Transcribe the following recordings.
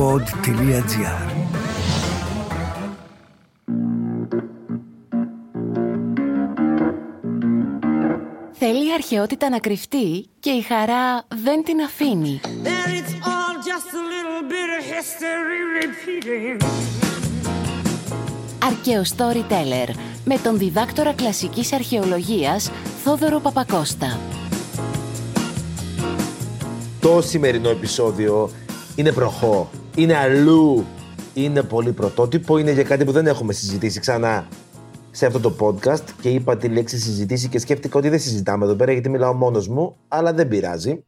pod.gr Θέλει η αρχαιότητα να κρυφτεί και η χαρά δεν την αφήνει. Then it's all just a little bit of history repeating. Αρχαίο Storyteller με τον διδάκτορα κλασικής αρχαιολογίας Θόδωρο Παπακώστα. Το σημερινό επεισόδιο είναι προχώ, είναι αλλού, είναι πολύ πρωτότυπο, είναι για κάτι που δεν έχουμε συζητήσει ξανά σε αυτό το podcast και είπα τη λέξη συζητήσει και σκέφτηκα ότι δεν συζητάμε εδώ πέρα γιατί μιλάω μόνος μου, αλλά δεν πειράζει.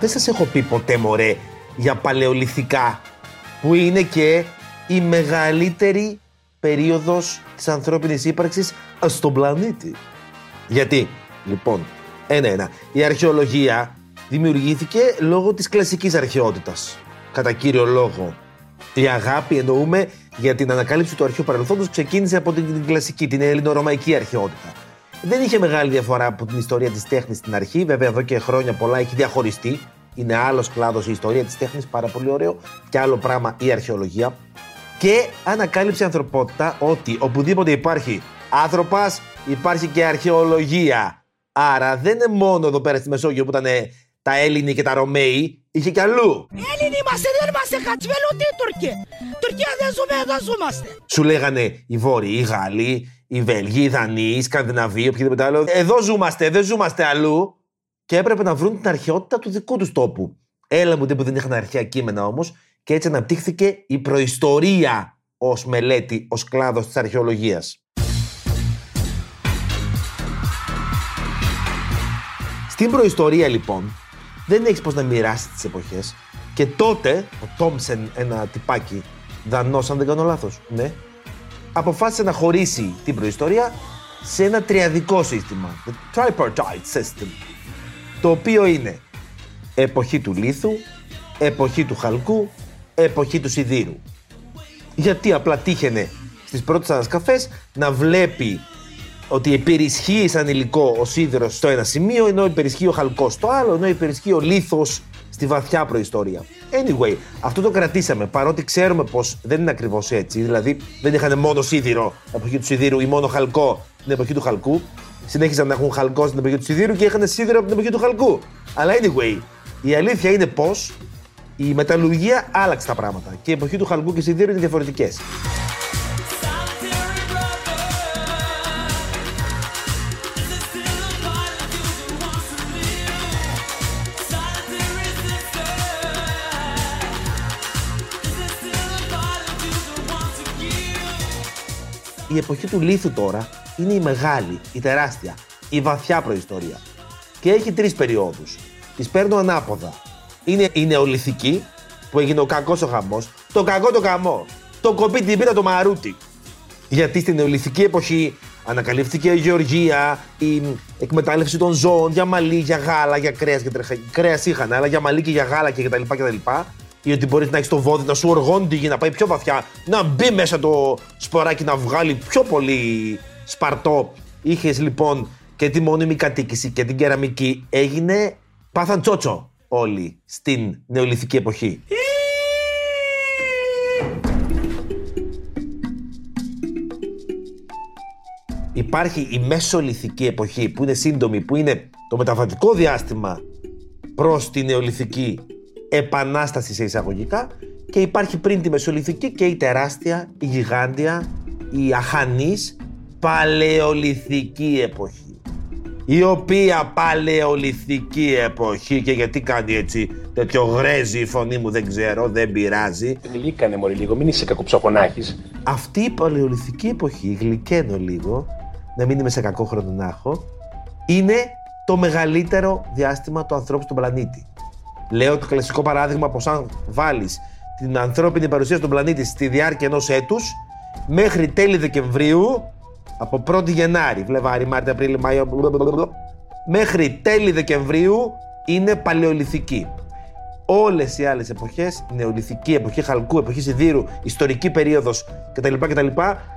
Δεν σας έχω πει ποτέ μωρέ για παλαιολιθικά που είναι και η μεγαλύτερη περίοδος της ανθρώπινης ύπαρξης στον πλανήτη. Γιατί, λοιπόν, ένα-ένα, η αρχαιολογία δημιουργήθηκε λόγω της κλασικής αρχαιότητας. Κατά κύριο λόγο. Η αγάπη εννοούμε για την ανακάλυψη του αρχαίου παρελθόντος ξεκίνησε από την, την κλασική, την ελληνορωμαϊκή αρχαιότητα. Δεν είχε μεγάλη διαφορά από την ιστορία της τέχνης στην αρχή, βέβαια εδώ και χρόνια πολλά έχει διαχωριστεί. Είναι άλλος κλάδος η ιστορία της τέχνης, πάρα πολύ ωραίο, και άλλο πράγμα η αρχαιολογία. Και ανακάλυψε η ανθρωπότητα ότι οπουδήποτε υπάρχει άνθρωπος υπάρχει και αρχαιολογία. Άρα δεν είναι μόνο εδώ πέρα στη Μεσόγειο που ήταν ε, τα Έλληνοι και τα Ρωμαίοι, είχε κι αλλού. Έλληνοι είμαστε, δεν είμαστε χατσβέλο, τι Τουρκία. Τουρκία δεν ζούμε, εδώ ζούμαστε. Σου λέγανε οι Βόρειοι, οι Γάλλοι, οι Βέλγοι, οι Δανείοι, οι Σκανδιναβοί, οποιοδήποτε άλλο. Εδώ ζούμαστε, δεν ζούμαστε αλλού. Και έπρεπε να βρουν την αρχαιότητα του δικού τους τόπου. Έλα μου που δεν είχαν αρχαία κείμενα όμως, και έτσι αναπτύχθηκε η προϊστορία ως μελέτη, ως κλάδος της αρχαιολογίας. Στην προϊστορία λοιπόν δεν έχεις πώς να μοιράσεις τις εποχές. Και τότε ο Τόμσεν, ένα τυπάκι Δανός, αν δεν κάνω λάθος, ναι, αποφάσισε να χωρίσει την προϊστορία σε ένα τριαδικό σύστημα. The tripartite system. Το οποίο είναι εποχή του λίθου, εποχή του χαλκού, εποχή του σιδήρου. Γιατί απλά τύχαινε στις πρώτες ανασκαφές να βλέπει ότι υπερισχύει σαν υλικό ο σίδηρος στο ένα σημείο, ενώ υπερισχύει ο χαλκός στο άλλο, ενώ υπερισχύει ο λίθος στη βαθιά προϊστορία. Anyway, αυτό το κρατήσαμε παρότι ξέρουμε πως δεν είναι ακριβώς έτσι. Δηλαδή, δεν είχαν μόνο σίδηρο την εποχή του σιδήρου ή μόνο χαλκό την εποχή του χαλκού. Συνέχιζαν να έχουν χαλκό στην εποχή του σιδήρου και είχαν σίδηρο από την εποχή του χαλκού. Αλλά anyway, η αλήθεια είναι πως η μεταλλουργία άλλαξε τα πράγματα και η εποχή του χαλκού και σιδήρου είναι διαφορετικές. Η εποχή του λίθου τώρα είναι η μεγάλη, η τεράστια, η βαθιά προϊστορία. Και έχει τρεις περιόδους. Τις παίρνω ανάποδα. Είναι η νεολιθική, που έγινε ο κακός ο χαμός, το κακό το καμό, το κοπί την πίτα το μαρούτι. Γιατί στην νεολιθική εποχή ανακαλύφθηκε η γεωργία, η εκμετάλλευση των ζώων για μαλλί, για γάλα, για κρέας και τρεχα... Κρέας είχαν, αλλά για μαλλί και για γάλα και κτλ. κτλ. Ή ότι μπορεί να έχεις το βόδι να σου οργώνει τη γη, να πάει πιο βαθιά, να μπει μέσα το σποράκι να βγάλει πιο πολύ σπαρτό. Είχες λοιπόν και τη μόνιμη κατοίκηση και την κεραμική. Έγινε πάθαν τσότσο όλοι στην νεολιθική εποχή. Υπάρχει η μεσολιθική εποχή που είναι σύντομη, που είναι το μεταβατικό διάστημα προς τη νεολιθική επανάσταση σε εισαγωγικά και υπάρχει πριν τη μεσολιθική και η τεράστια, η γιγάντια, η αχανής παλαιολιθική εποχή. Η οποία παλαιολιθική εποχή και γιατί κάνει έτσι τέτοιο γρέζι η φωνή μου δεν ξέρω, δεν πειράζει. Γλύκανε μωρή λίγο, μην είσαι κακοψοχονάχης. Αυτή η παλαιολιθική εποχή, γλυκαίνω λίγο, να μην είμαι σε κακό χρόνο να έχω, είναι το μεγαλύτερο διάστημα του ανθρώπου στον πλανήτη. Λέω το κλασικό παράδειγμα πως αν βάλεις την ανθρώπινη παρουσία στον πλανήτη στη διάρκεια ενός έτους μέχρι τέλη Δεκεμβρίου από 1η Γενάρη, Βλεβάρι, Μάρτιο, Απρίλιο, Μάιο, blablabla, μέχρι τέλη Δεκεμβρίου είναι παλαιολιθική. Όλες οι άλλες εποχές, νεολιθική, εποχή χαλκού, εποχή σιδήρου, ιστορική περίοδος κτλ. κτλ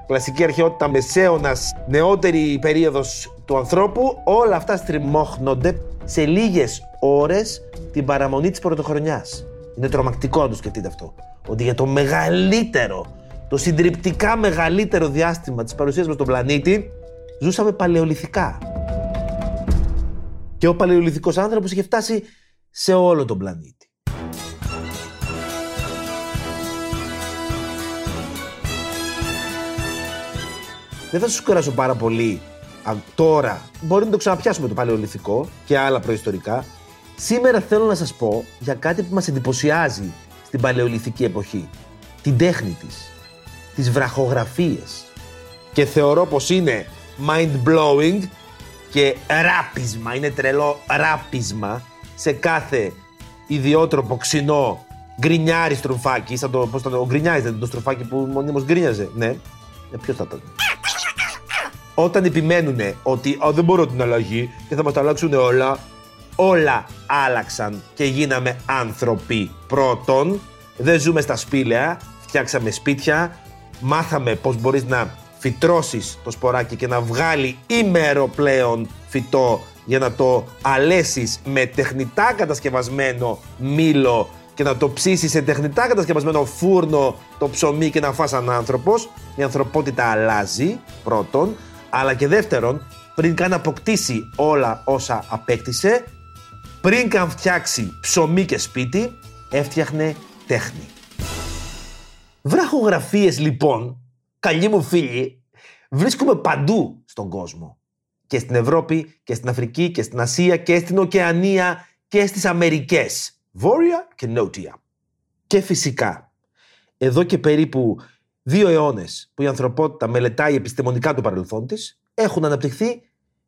κλασική αρχαιότητα, μεσαίωνας, νεότερη περίοδος του ανθρώπου, όλα αυτά στριμώχνονται σε λίγες ώρες την παραμονή της πρωτοχρονιάς. Είναι τρομακτικό να το σκεφτείτε αυτό. Ότι για το μεγαλύτερο, το συντριπτικά μεγαλύτερο διάστημα της παρουσίας μας στον πλανήτη, ζούσαμε παλαιολιθικά. Και ο παλαιολιθικός άνθρωπος είχε φτάσει σε όλο τον πλανήτη. Δεν θα σας κουράσω πάρα πολύ α, τώρα. Μπορεί να το ξαναπιάσουμε το παλαιολιθικό και άλλα προϊστορικά. Σήμερα θέλω να σας πω για κάτι που μας εντυπωσιάζει στην παλαιολιθική εποχή. Την τέχνη της. Τις βραχογραφίες. Και θεωρώ πως είναι mind-blowing και ράπισμα, είναι τρελό ράπισμα σε κάθε ιδιότροπο ξινό γκρινιάρι στροφάκι, σαν το, πώς ήταν, ο γκρινιάρης δεν ήταν το στροφάκι που μονίμως γκρίνιαζε, ναι. Ε, ποιος θα ήταν. Όταν επιμένουν ότι «Α, δεν μπορώ την αλλαγή και θα μας τα αλλάξουν όλα, όλα άλλαξαν και γίναμε άνθρωποι. Πρώτον, δεν ζούμε στα σπήλαια, φτιάξαμε σπίτια, μάθαμε πώς μπορείς να φυτρώσεις το σποράκι και να βγάλει ημέρο πλέον φυτό για να το αλέσεις με τεχνητά κατασκευασμένο μήλο και να το ψήσεις σε τεχνητά κατασκευασμένο φούρνο το ψωμί και να φας σαν άνθρωπος. Η ανθρωπότητα αλλάζει, πρώτον. Αλλά και δεύτερον, πριν καν αποκτήσει όλα όσα απέκτησε, πριν καν φτιάξει ψωμί και σπίτι, έφτιαχνε τέχνη. Βραχογραφίες λοιπόν, καλοί μου φίλοι, βρίσκουμε παντού στον κόσμο. Και στην Ευρώπη και στην Αφρική και στην Ασία και στην Οκεανία και στις Αμερικές. Βόρεια και Νότια. Και φυσικά, εδώ και περίπου δύο αιώνες που η ανθρωπότητα μελετάει επιστημονικά το παρελθόν της, έχουν αναπτυχθεί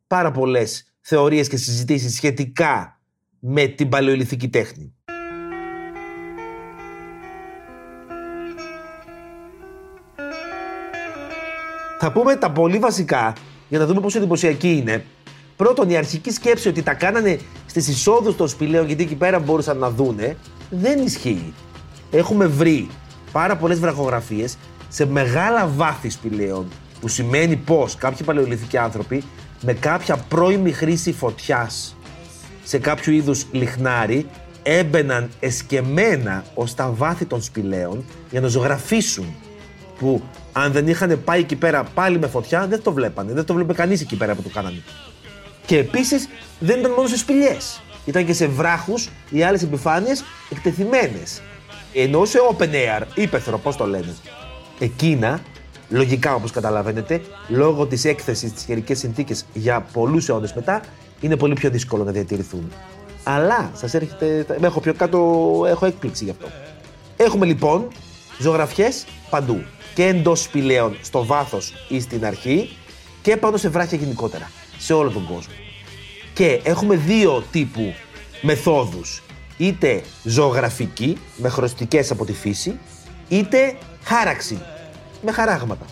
πάρα πολλές θεωρίες και συζητήσεις σχετικά με την παλαιολιθική τέχνη. Θα πούμε τα πολύ βασικά για να δούμε πόσο εντυπωσιακή είναι. Πρώτον, η αρχική σκέψη ότι τα κάνανε στις εισόδους των σπηλαίων γιατί εκεί πέρα μπορούσαν να δούνε, δεν ισχύει. Έχουμε βρει πάρα πολλές βραχογραφίες σε μεγάλα βάθη σπηλαίων, που σημαίνει πως κάποιοι παλαιολιθικοί άνθρωποι με κάποια πρώιμη χρήση φωτιάς σε κάποιο είδους λιχνάρι έμπαιναν εσκεμμένα ως τα βάθη των σπηλαίων για να ζωγραφίσουν. Που αν δεν είχαν πάει εκεί πέρα πάλι με φωτιά, δεν το βλέπανε. Δεν το βλέπε κανείς εκεί πέρα που το κάνανε. Και επίσης δεν ήταν μόνο σε σπηλιές. Ήταν και σε βράχους ή άλλες επιφάνειες εκτεθειμένες. Ενώ σε open air, ύπεθρο, πώς το λένε. Εκείνα, λογικά όπως καταλαβαίνετε, λόγω της έκθεσης στι καιρικές συνθήκες για πολλούς αιώνες μετά, είναι πολύ πιο δύσκολο να διατηρηθούν. Αλλά σας έρχεται. Έχω πιο κάτω, έχω έκπληξη γι' αυτό. Έχουμε λοιπόν ζωγραφιές παντού. Και εντός σπηλαίων στο βάθος ή στην αρχή και πάνω σε βράχια γενικότερα. Σε όλο τον κόσμο. Και έχουμε δύο τύπου μεθόδους. Είτε ζωγραφική, με χρωστικές από τη φύση, είτε χάραξη, με χαράγματα.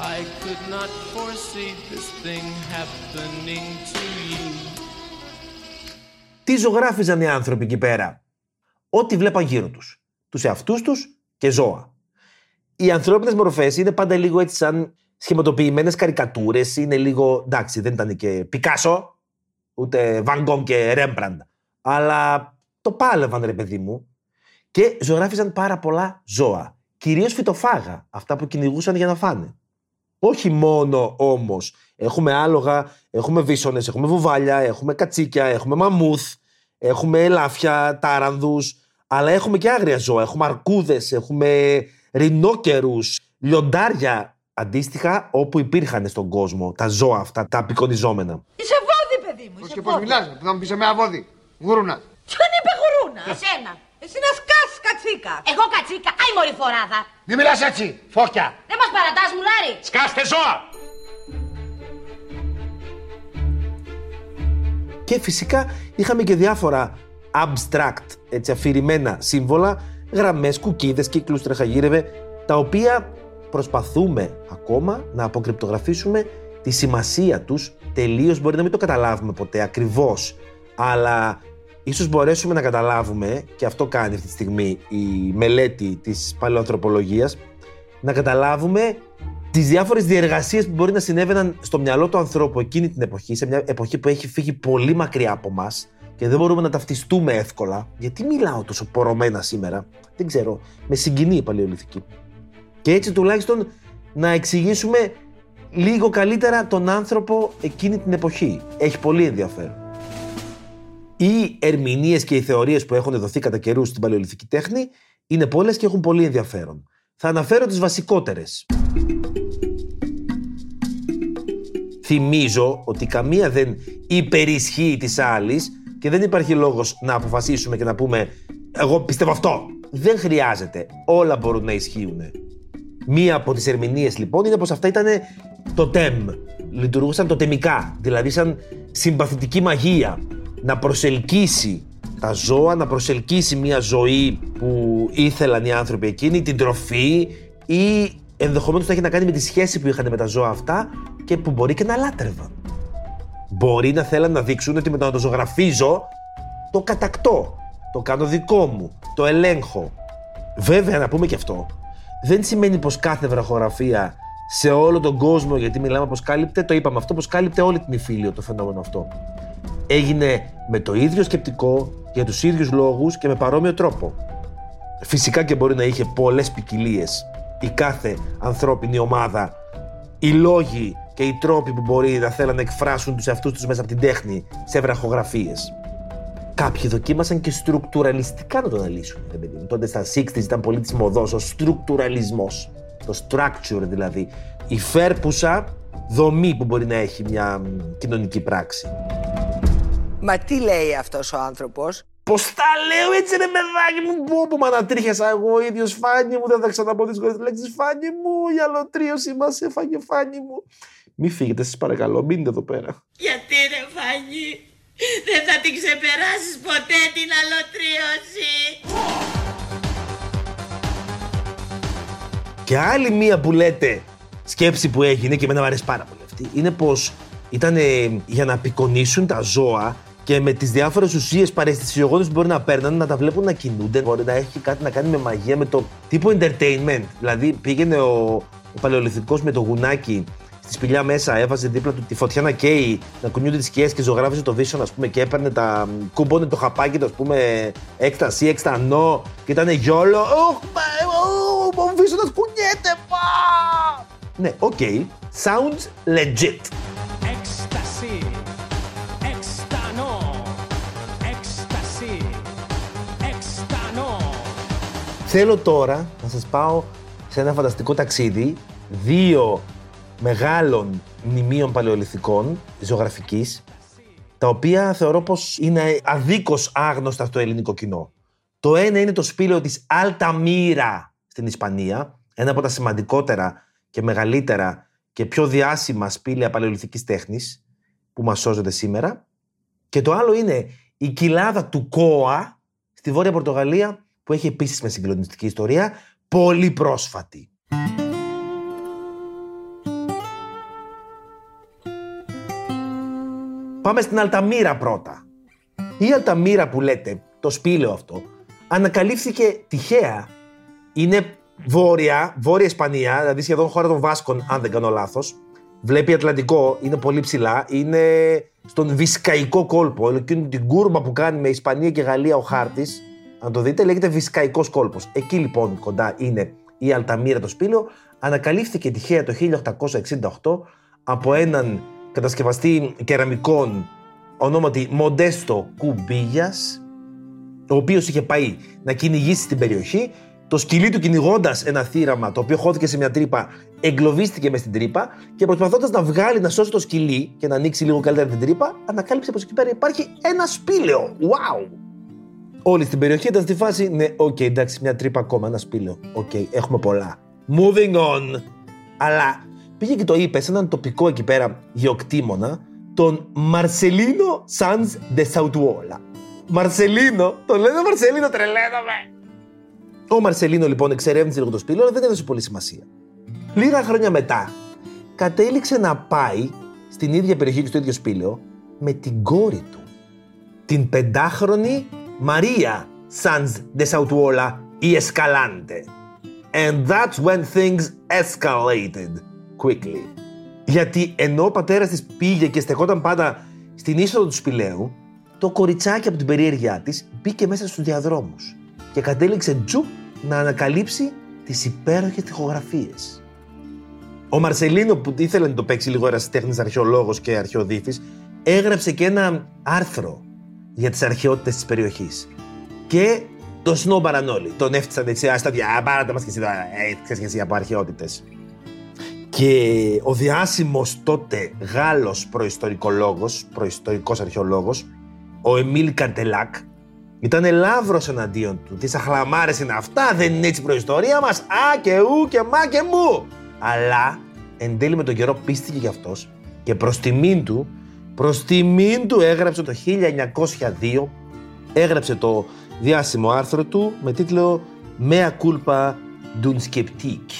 I could not foresee this thing happening to you. Τι ζωγράφιζαν οι άνθρωποι εκεί πέρα; Ό,τι βλέπαν γύρω τους. Τους εαυτούς τους και ζώα. Οι ανθρώπινες μορφές είναι πάντα λίγο έτσι σαν σχηματοποιημένες καρικατούρες. Είναι λίγο, εντάξει δεν ήταν και Πικάσο, ούτε Βαγκόμ και Ρέμπραντ. Αλλά το πάλευαν ρε παιδί μου. Και ζωγράφιζαν πάρα πολλά ζώα. Κυρίως φυτοφάγα, αυτά που κυνηγούσαν για να φάνε. Όχι μόνο όμως. Έχουμε άλογα, έχουμε βίσονες, έχουμε βουβάλια, έχουμε κατσίκια, έχουμε μαμούθ, έχουμε ελάφια, τάρανδους, αλλά έχουμε και άγρια ζώα. Έχουμε αρκούδες, έχουμε ρινόκερους, λιοντάρια. Αντίστοιχα όπου υπήρχαν στον κόσμο τα ζώα αυτά, τα απεικονιζόμενα. Είσαι βόδι, παιδί μου. Πώς Είσαι και πώς βόδι. μιλάς, που θα μου πεις εμένα βόδι. Γουρούνας. Ποιον είπε γουρούνας. Εσένα. Εσύ να σκάς κατσίκα. Εγώ κατσίκα, άι μωρή φοράδα. Μη μιλάς έτσι, φώκια. Δεν μας παρατάς μουλάρι. Σκάστε ζώα! Και φυσικά είχαμε και διάφορα abstract, έτσι αφηρημένα σύμβολα, γραμμές, κουκίδες, κύκλους τρεχαγύρευε, τα οποία προσπαθούμε ακόμα να αποκρυπτογραφήσουμε τη σημασία τους. Τελείως μπορεί να μην το καταλάβουμε ποτέ ακριβώς, αλλά ίσως μπορέσουμε να καταλάβουμε, και αυτό κάνει αυτή τη στιγμή η μελέτη της παλαιοανθρωπολογίας, να καταλάβουμε τις διάφορες διεργασίες που μπορεί να συνέβαιναν στο μυαλό του ανθρώπου εκείνη την εποχή, σε μια εποχή που έχει φύγει πολύ μακριά από εμά και δεν μπορούμε να ταυτιστούμε εύκολα. Γιατί μιλάω τόσο πορωμένα σήμερα, δεν ξέρω. Με συγκινεί η παλαιολιθική. Και έτσι τουλάχιστον να εξηγήσουμε λίγο καλύτερα τον άνθρωπο εκείνη την εποχή. Έχει πολύ ενδιαφέρον. Οι ερμηνείες και οι θεωρίες που έχουν δοθεί κατά καιρούς στην παλαιολιθική τέχνη είναι πολλές και έχουν πολύ ενδιαφέρον. Θα αναφέρω τις βασικότερες. Θυμίζω ότι καμία δεν υπερισχύει της άλλης και δεν υπάρχει λόγος να αποφασίσουμε και να πούμε εγώ πιστεύω αυτό. Δεν χρειάζεται. Όλα μπορούν να ισχύουν. Μία από τις ερμηνείες λοιπόν είναι πως αυτά ήταν το τεμ. Λειτουργούσαν το τεμικά, δηλαδή σαν συμπαθητική μαγεία. Να προσελκύσει τα ζώα, να προσελκύσει μια ζωή που ήθελαν οι άνθρωποι εκείνοι, την τροφή ή ενδεχομένως να έχει να κάνει με τη σχέση που είχαν με τα ζώα αυτά και που μπορεί και να λάτρευαν. Μπορεί να θέλαν να δείξουν ότι με το να το ζωγραφίζω το κατακτώ, το κάνω δικό μου, το ελέγχω. Βέβαια να πούμε και αυτό, δεν σημαίνει πως κάθε βραχογραφία σε όλο τον κόσμο, γιατί μιλάμε πως κάλυπτε, το είπαμε αυτό, πως κάλυπτε όλη την υφήλιο το φαινόμενο αυτό. Έγινε με το ίδιο σκεπτικό, για τους ίδιους λόγους και με παρόμοιο τρόπο. Φυσικά και μπορεί να είχε πολλές ποικιλίες η κάθε ανθρώπινη ομάδα, οι λόγοι και οι τρόποι που μπορεί να θέλουν να εκφράσουν τους εαυτούς τους μέσα από την τέχνη σε βραχογραφίες. Κάποιοι δοκίμασαν και στρουκτουραλιστικά να το αναλύσουν. ρε παιδί μου. Τότε στα 60 ήταν πολύ της μοδός ο στρουκτουραλισμός. Το structure δηλαδή. Η φέρπουσα δομή που μπορεί να έχει μια μ, κοινωνική πράξη. Μα τι λέει αυτός ο άνθρωπος; Πώς τα λέω έτσι, ρε παιδάκι μου, πωπω ανατρίχιασα εγώ ο ίδιος Φάνη μου. Δεν θα ξαναπώ τις λέξεις Φάνη μου. Η αλλοτρίωση μας έφαγε Φάνη μου. Μη φύγετε, σας παρακαλώ, μείνετε εδώ πέρα. Γιατί ρε Φάνη, δεν θα την ξεπεράσεις ποτέ την αλλοτρίωση. Και άλλη μία που λέτε σκέψη που έγινε και εμένα μου αρέσει πάρα πολύ αυτή είναι πως ήταν για να απεικονίσουν τα ζώα και με τις διάφορες ουσίες παρεστησιογόνε που μπορεί να παίρνουν να τα βλέπουν να κινούνται. Μπορεί να έχει κάτι να κάνει με μαγεία, με το τύπο entertainment. Δηλαδή πήγαινε ο, ο παλαιολιθικός με το γουνάκι στη σπηλιά μέσα, έβαζε δίπλα του τη φωτιά να καίει, να κουνιούνται τις σκιές και ζωγράφιζε το βίσον, ας πούμε, και έπαιρνε τα. κούμπονε το χαπάκι του, ας πούμε, έκταση, εξτανό, και ήταν γιόλο. Ωχ, μα, ο βίσονα κουνιέται, πα! Ναι, ok. Sounds legit. Θέλω τώρα να σας πάω σε ένα φανταστικό ταξίδι δύο μεγάλων μνημείων παλαιολιθικής ζωγραφικής τα οποία θεωρώ πως είναι αδίκως άγνωστα στο ελληνικό κοινό. Το ένα είναι το σπήλαιο της Αλταμίρα στην Ισπανία, ένα από τα σημαντικότερα και μεγαλύτερα και πιο διάσημα σπήλαια παλαιολιθικής τέχνης που μας σώζονται σήμερα. Και το άλλο είναι η κοιλάδα του Κόα στη Βόρεια Πορτογαλία που έχει επίσης μες συγκλονιστική ιστορία, πολύ πρόσφατη. Πάμε στην Αλταμίρα πρώτα. Η Αλταμίρα που λέτε, το σπήλαιο αυτό, ανακαλύφθηκε τυχαία. Είναι βόρεια, βόρεια Ισπανία, δηλαδή σχεδόν χώρα των Βάσκων, αν δεν κάνω λάθος. Βλέπει Ατλαντικό, είναι πολύ ψηλά, είναι στον Βυσκαϊκό κόλπο. Εκείνη την κούρμα που κάνει με Ισπανία και Γαλλία ο χάρτης, αν το δείτε, λέγεται Βυσκαϊκό κόλπος. Εκεί λοιπόν κοντά είναι η Αλταμίρα το σπήλαιο. Ανακαλύφθηκε τυχαία το 1868 από έναν κατασκευαστή κεραμικών ονόματι Μοντέστο Κουμπίγιας, ο οποίος είχε πάει να κυνηγήσει στην περιοχή. Το σκυλί του κυνηγώντας ένα θήραμα, το οποίο χώθηκε σε μια τρύπα, εγκλωβίστηκε μες στην τρύπα και προσπαθώντας να βγάλει, να σώσει το σκυλί και να ανοίξει λίγο καλύτερα την τρύπα, ανακάλυψε πως εκεί πέρα υπάρχει ένα σπήλαιο. Wow! Όλοι στην περιοχή ήταν στη φάση, ναι, οκ, εντάξει, μια τρύπα ακόμα, ένα σπήλαιο. Οκ, έχουμε πολλά. Moving on. Αλλά πήγε και το είπε σε έναν τοπικό εκεί πέρα γεωκτήμονα, τον Μαρσελίνο Σανς de Σαουτουόλα. Μαρσελίνο, τον λένε Μαρσελίνο, τρελαίνομαι. Ο Μαρσελίνο λοιπόν εξερεύνησε λίγο το σπήλαιο, αλλά δεν έδωσε πολύ σημασία. Λίγα χρόνια μετά, κατέληξε να πάει στην ίδια περιοχή και στο ίδιο σπήλαιο με την κόρη του. Την πεντάχρονη Μαρία Σανς de Σαουτουόλα η Εσκαλάντε. And that's when things escalated. quickly. Γιατί ενώ ο πατέρας της πήγε και στεκόταν πάντα στην είσοδο του σπηλαίου, το κοριτσάκι από την περιέργειά της μπήκε μέσα στους διαδρόμους και κατέληξε τζουπ να ανακαλύψει τις υπέροχες τοιχογραφίε. Ο Μαρσελίνο, που ήθελε να το παίξει λίγο ερασιτέχνη αρχαιολόγος και αρχαιοδίτη, έγραψε και ένα άρθρο για τις αρχαιότητες της περιοχής. Και το σνόμπαραν όλοι. Τον έφτιαξαν έτσι, άστα δια, πάρατε μας και εσύ, τώρα, ε, ξέρεις και εσύ από αρχαιότητες. Και ο διάσημος τότε Γάλλος προϊστορικολόγος, προϊστορικός αρχαιολόγος, ο Εμίλ Καντελάκ, ήταν ελάβρος εναντίον του. Τι αχλαμάρες είναι αυτά, δεν είναι έτσι η προϊστορία μας. Α και ου και μα και μου. Αλλά εν τέλει με τον καιρό πίστηκε κι αυτός και προς τιμήν του, προς τιμήν του έγραψε το 1902, έγραψε το διάσημο άρθρο του με τίτλο «Mea culpa d'un skeptique».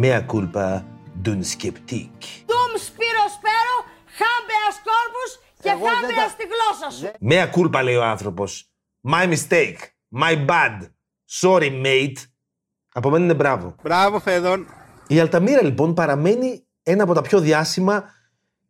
«Mea culpa d'un skeptique». Τουμ σπύρο σπέρο, χάμπεας κόρπους και χάμπεας στη γλώσσα σου. «Mea culpa» λέει ο άνθρωπος. «My mistake. My bad. Sorry mate». Από μένα είναι μπράβο. Μπράβο, Φεδόν. Η Αλταμίρα λοιπόν παραμένει ένα από τα πιο διάσημα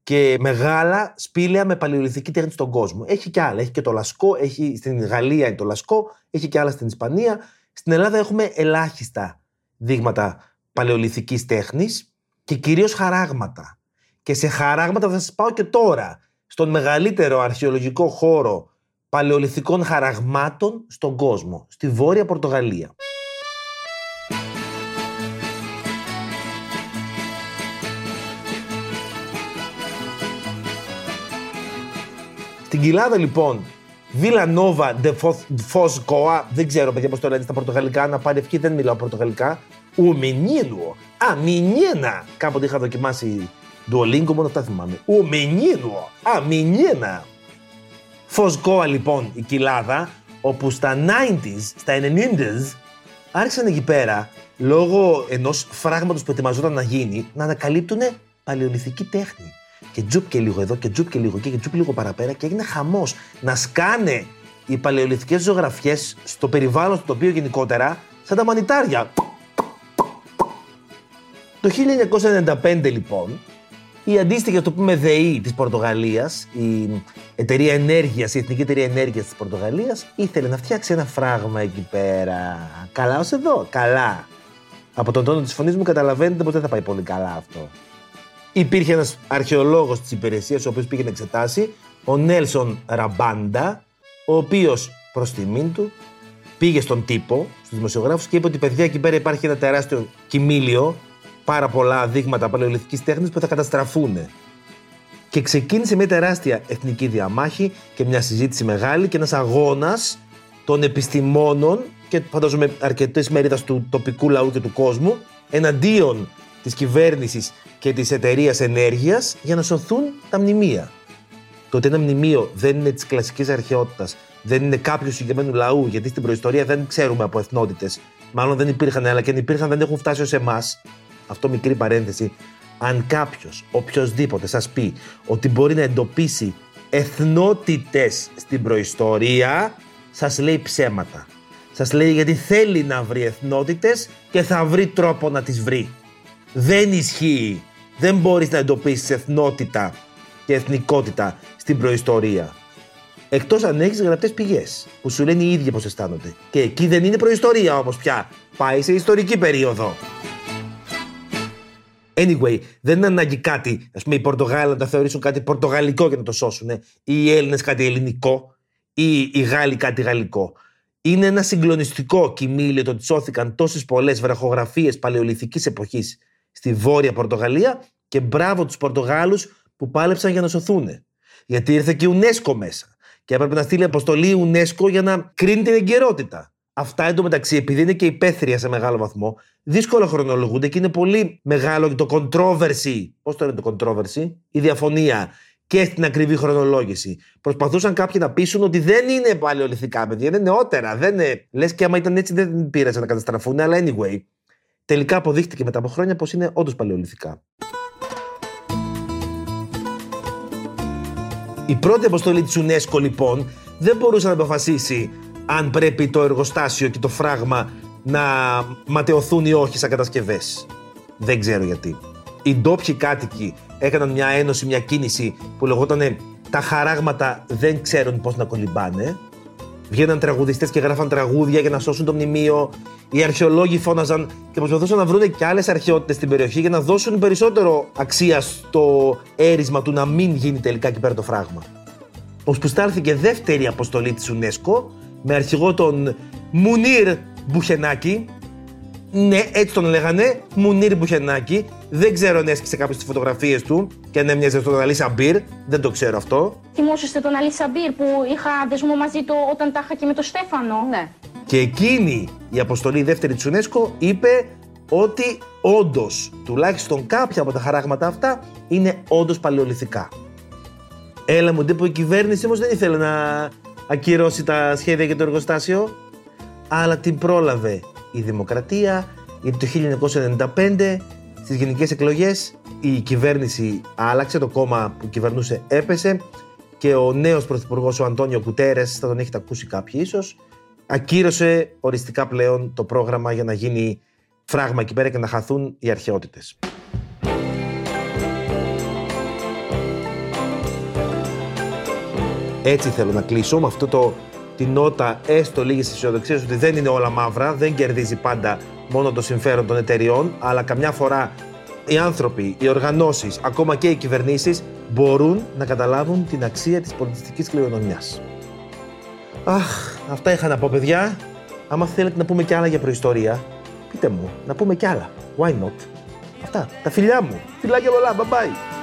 και μεγάλα σπήλαια με παλαιολιθική τέχνη στον κόσμο. Έχει και άλλα. Έχει και το Λασκό, έχει στην Γαλλία είναι το Λασκό, έχει και άλλα στην Ισπανία. Στην Ελλάδα έχουμε ελάχιστα δείγματα παλαιολιθικής τέχνης και κυρίως χαράγματα. Και σε χαράγματα θα σας πάω και τώρα στον μεγαλύτερο αρχαιολογικό χώρο παλαιολιθικών χαραγμάτων στον κόσμο, στη Βόρεια Πορτογαλία. Στην κοιλάδα λοιπόν, Βίλα Νόβα Φoscoa, δεν ξέρω παιδιά πώς το λένε στα πορτογαλικά, να πάρει ευχή, δεν μιλάω πορτογαλικά. Ο Menino, α, Menina, κάποτε είχα δοκιμάσει Duolingo, μόνο αυτά θυμάμαι. Ο Menino, α, Menina. Φοσγκόα λοιπόν η κοιλάδα, όπου στα 90s, στα 90s, άρχισαν εκεί πέρα, λόγω ενός φράγματος που ετοιμαζόταν να γίνει, να ανακαλύπτουν παλαιολιθική τέχνη και τζουπ και λίγο εδώ και τζουπ και λίγο εκεί και τζουπ λίγο παραπέρα και έγινε χαμός να σκάνε οι παλαιολιθικές ζωγραφιές στο περιβάλλον στο τοπίο γενικότερα σαν τα μανιτάρια. Το 1995 λοιπόν η αντίστοιχη, ας το πούμε, ΔΕΗ της Πορτογαλίας, η εταιρεία ενέργειας, η Εθνική Εταιρεία Ενέργειας της Πορτογαλίας, ήθελε να φτιάξει ένα φράγμα εκεί πέρα. Καλά ως εδώ, καλά. Από τον τόνο της φωνής μου καταλαβαίνετε πως δεν θα πάει πολύ καλά αυτό. Υπήρχε ένας αρχαιολόγος της υπηρεσίας, ο οποίος πήγε να εξετάσει, ο Νέλσον Ραμπάντα, ο οποίος προς τιμήν του πήγε στον τύπο, στους δημοσιογράφους και είπε ότι παιδιά εκεί πέρα υπάρχει ένα τεράστιο κοιμήλιο, πάρα πολλά δείγματα παλαιολιθικής τέχνης που θα καταστραφούν. Και ξεκίνησε μια τεράστια εθνική διαμάχη και μια συζήτηση μεγάλη και ένας αγώνας των επιστημόνων και φαντάζομαι αρκετές μερίδας του τοπικού λαού και του κόσμου εναντίον της κυβέρνησης και της εταιρείας ενέργειας για να σωθούν τα μνημεία. Το ότι ένα μνημείο δεν είναι της κλασικής αρχαιότητας, δεν είναι κάποιου συγκεκριμένου λαού, γιατί στην προϊστορία δεν ξέρουμε από εθνότητες, μάλλον δεν υπήρχαν, αλλά και αν υπήρχαν δεν έχουν φτάσει ως εμάς. Αυτό μικρή παρένθεση. Αν κάποιος, οποιοδήποτε σας πει ότι μπορεί να εντοπίσει εθνότητες στην προϊστορία, σας λέει ψέματα. Σας λέει γιατί θέλει να βρει εθνότητες και θα βρει τρόπο να τις βρει. Δεν ισχύει. Δεν μπορείς να εντοπίσεις εθνότητα και εθνικότητα στην προϊστορία. Εκτός αν έχεις γραπτές πηγές που σου λένε οι ίδιοι πώς αισθάνονται. Και εκεί δεν είναι προϊστορία όμως πια. Πάει σε ιστορική περίοδο. Anyway, δεν είναι ανάγκη κάτι, ας πούμε, οι Πορτογάλοι να τα θεωρήσουν κάτι πορτογαλικό και να το σώσουν, ή οι Έλληνες κάτι ελληνικό, ή οι Γάλλοι κάτι γαλλικό. Είναι ένα συγκλονιστικό κοιμήλιο το ότι σώθηκαν τόσες πολλές βραχογραφίες παλαιολιθικής εποχής στη Βόρεια Πορτογαλία και μπράβο τους Πορτογάλους που πάλεψαν για να σωθούν. Γιατί ήρθε και η UNESCO μέσα. Και έπρεπε να στείλει αποστολή UNESCO για να κρίνει την εγκαιρότητα. Αυτά εντωμεταξύ, επειδή είναι και υπαίθρια σε μεγάλο βαθμό, δύσκολα χρονολογούνται και είναι πολύ μεγάλο το controversy. Πώς το λένε το controversy, η διαφωνία και στην ακριβή χρονολόγηση. Προσπαθούσαν κάποιοι να πείσουν ότι δεν είναι παλαιολιθικά παιδιά, είναι νεότερα. Δεν είναι... Λες και άμα ήταν έτσι δεν πήρασαν να καταστραφούν, αλλά anyway. Τελικά αποδείχτηκε μετά από χρόνια πως είναι όντως παλαιολιθικά. Η πρώτη αποστολή της UNESCO λοιπόν δεν μπορούσε να αποφασίσει αν πρέπει το εργοστάσιο και το φράγμα να ματαιωθούν ή όχι σαν κατασκευές. Δεν ξέρω γιατί. οι ντόπιοι κάτοικοι έκαναν μια ένωση, μια κίνηση που λεγόταν Τα χαράγματα δεν ξέρουν πώς να κολυμπάνε. Βγαίναν τραγουδιστές και γράφαν τραγούδια για να σώσουν το μνημείο. Οι αρχαιολόγοι φώναζαν και προσπαθούσαν να βρουν και άλλες αρχαιότητες στην περιοχή για να δώσουν περισσότερο αξία στο έρισμα του να μην γίνει τελικά εκεί πέρα το φράγμα. Ώσπου στάλθηκε δεύτερη αποστολή της UNESCO με αρχηγό τον Μουνίρ Μπουχενάκη. Ναι, έτσι τον λέγανε, Μουνίρ Μπουχενάκη. Δεν ξέρω αν έσκησε κάποιο τις φωτογραφίες του και αν έμοιαζε στον Αλή Σαμπίρ. Δεν το ξέρω αυτό. Θυμόσαστε τον Αλή Σαμπίρ που είχα δεσμό μαζί του όταν τα είχα και με τον Στέφανο; Ναι. Και εκείνη η αποστολή δεύτερη της UNESCO είπε ότι όντως τουλάχιστον κάποια από τα χαράγματα αυτά είναι όντως παλαιοληθικά. Έλα μου, που η κυβέρνηση όμως δεν ήθελε να ακυρώσει τα σχέδια για το εργοστάσιο, αλλά την πρόλαβε η δημοκρατία, γιατί το 1995 στις γενικές εκλογές η κυβέρνηση άλλαξε, το κόμμα που κυβερνούσε έπεσε και ο νέος πρωθυπουργός ο Αντώνιο Κουτέρες, θα τον έχετε ακούσει κάποιοι ίσως, ακύρωσε οριστικά πλέον το πρόγραμμα για να γίνει φράγμα εκεί πέρα και να χαθούν οι αρχαιότητες. Έτσι θέλω να κλείσω με αυτό το τη νότα έστω λίγης αισιοδοξίας ότι δεν είναι όλα μαύρα, δεν κερδίζει πάντα μόνο το συμφέρον των εταιριών, αλλά καμιά φορά οι άνθρωποι, οι οργανώσεις, ακόμα και οι κυβερνήσεις μπορούν να καταλάβουν την αξία της πολιτιστικής κληρονομιάς. Αχ, αυτά είχα να πω παιδιά. Άμα θέλετε να πούμε κι άλλα για προϊστορία, πείτε μου, να πούμε κι άλλα. Why not? Αυτά, τα φιλιά μου. Φιλάκια πολλά, bye bye.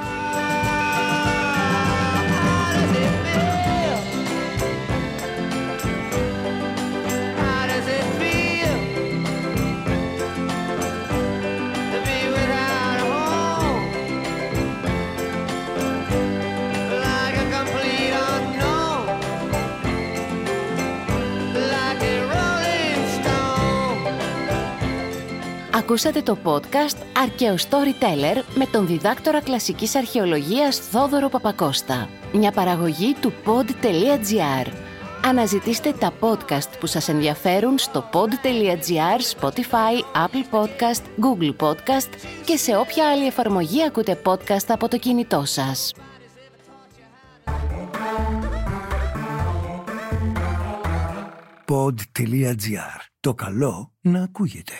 Ακούσατε το podcast «Αρκαίο Storyteller» με τον διδάκτορα κλασικής αρχαιολογίας Θόδωρο Παπακώστα. Μια παραγωγή του pod.gr. Αναζητήστε τα podcast που σας ενδιαφέρουν στο pod.gr, Spotify, Apple Podcast, Google Podcast και σε όποια άλλη εφαρμογή ακούτε podcast από το κινητό σας. Pod.gr. Το καλό να ακούγεται.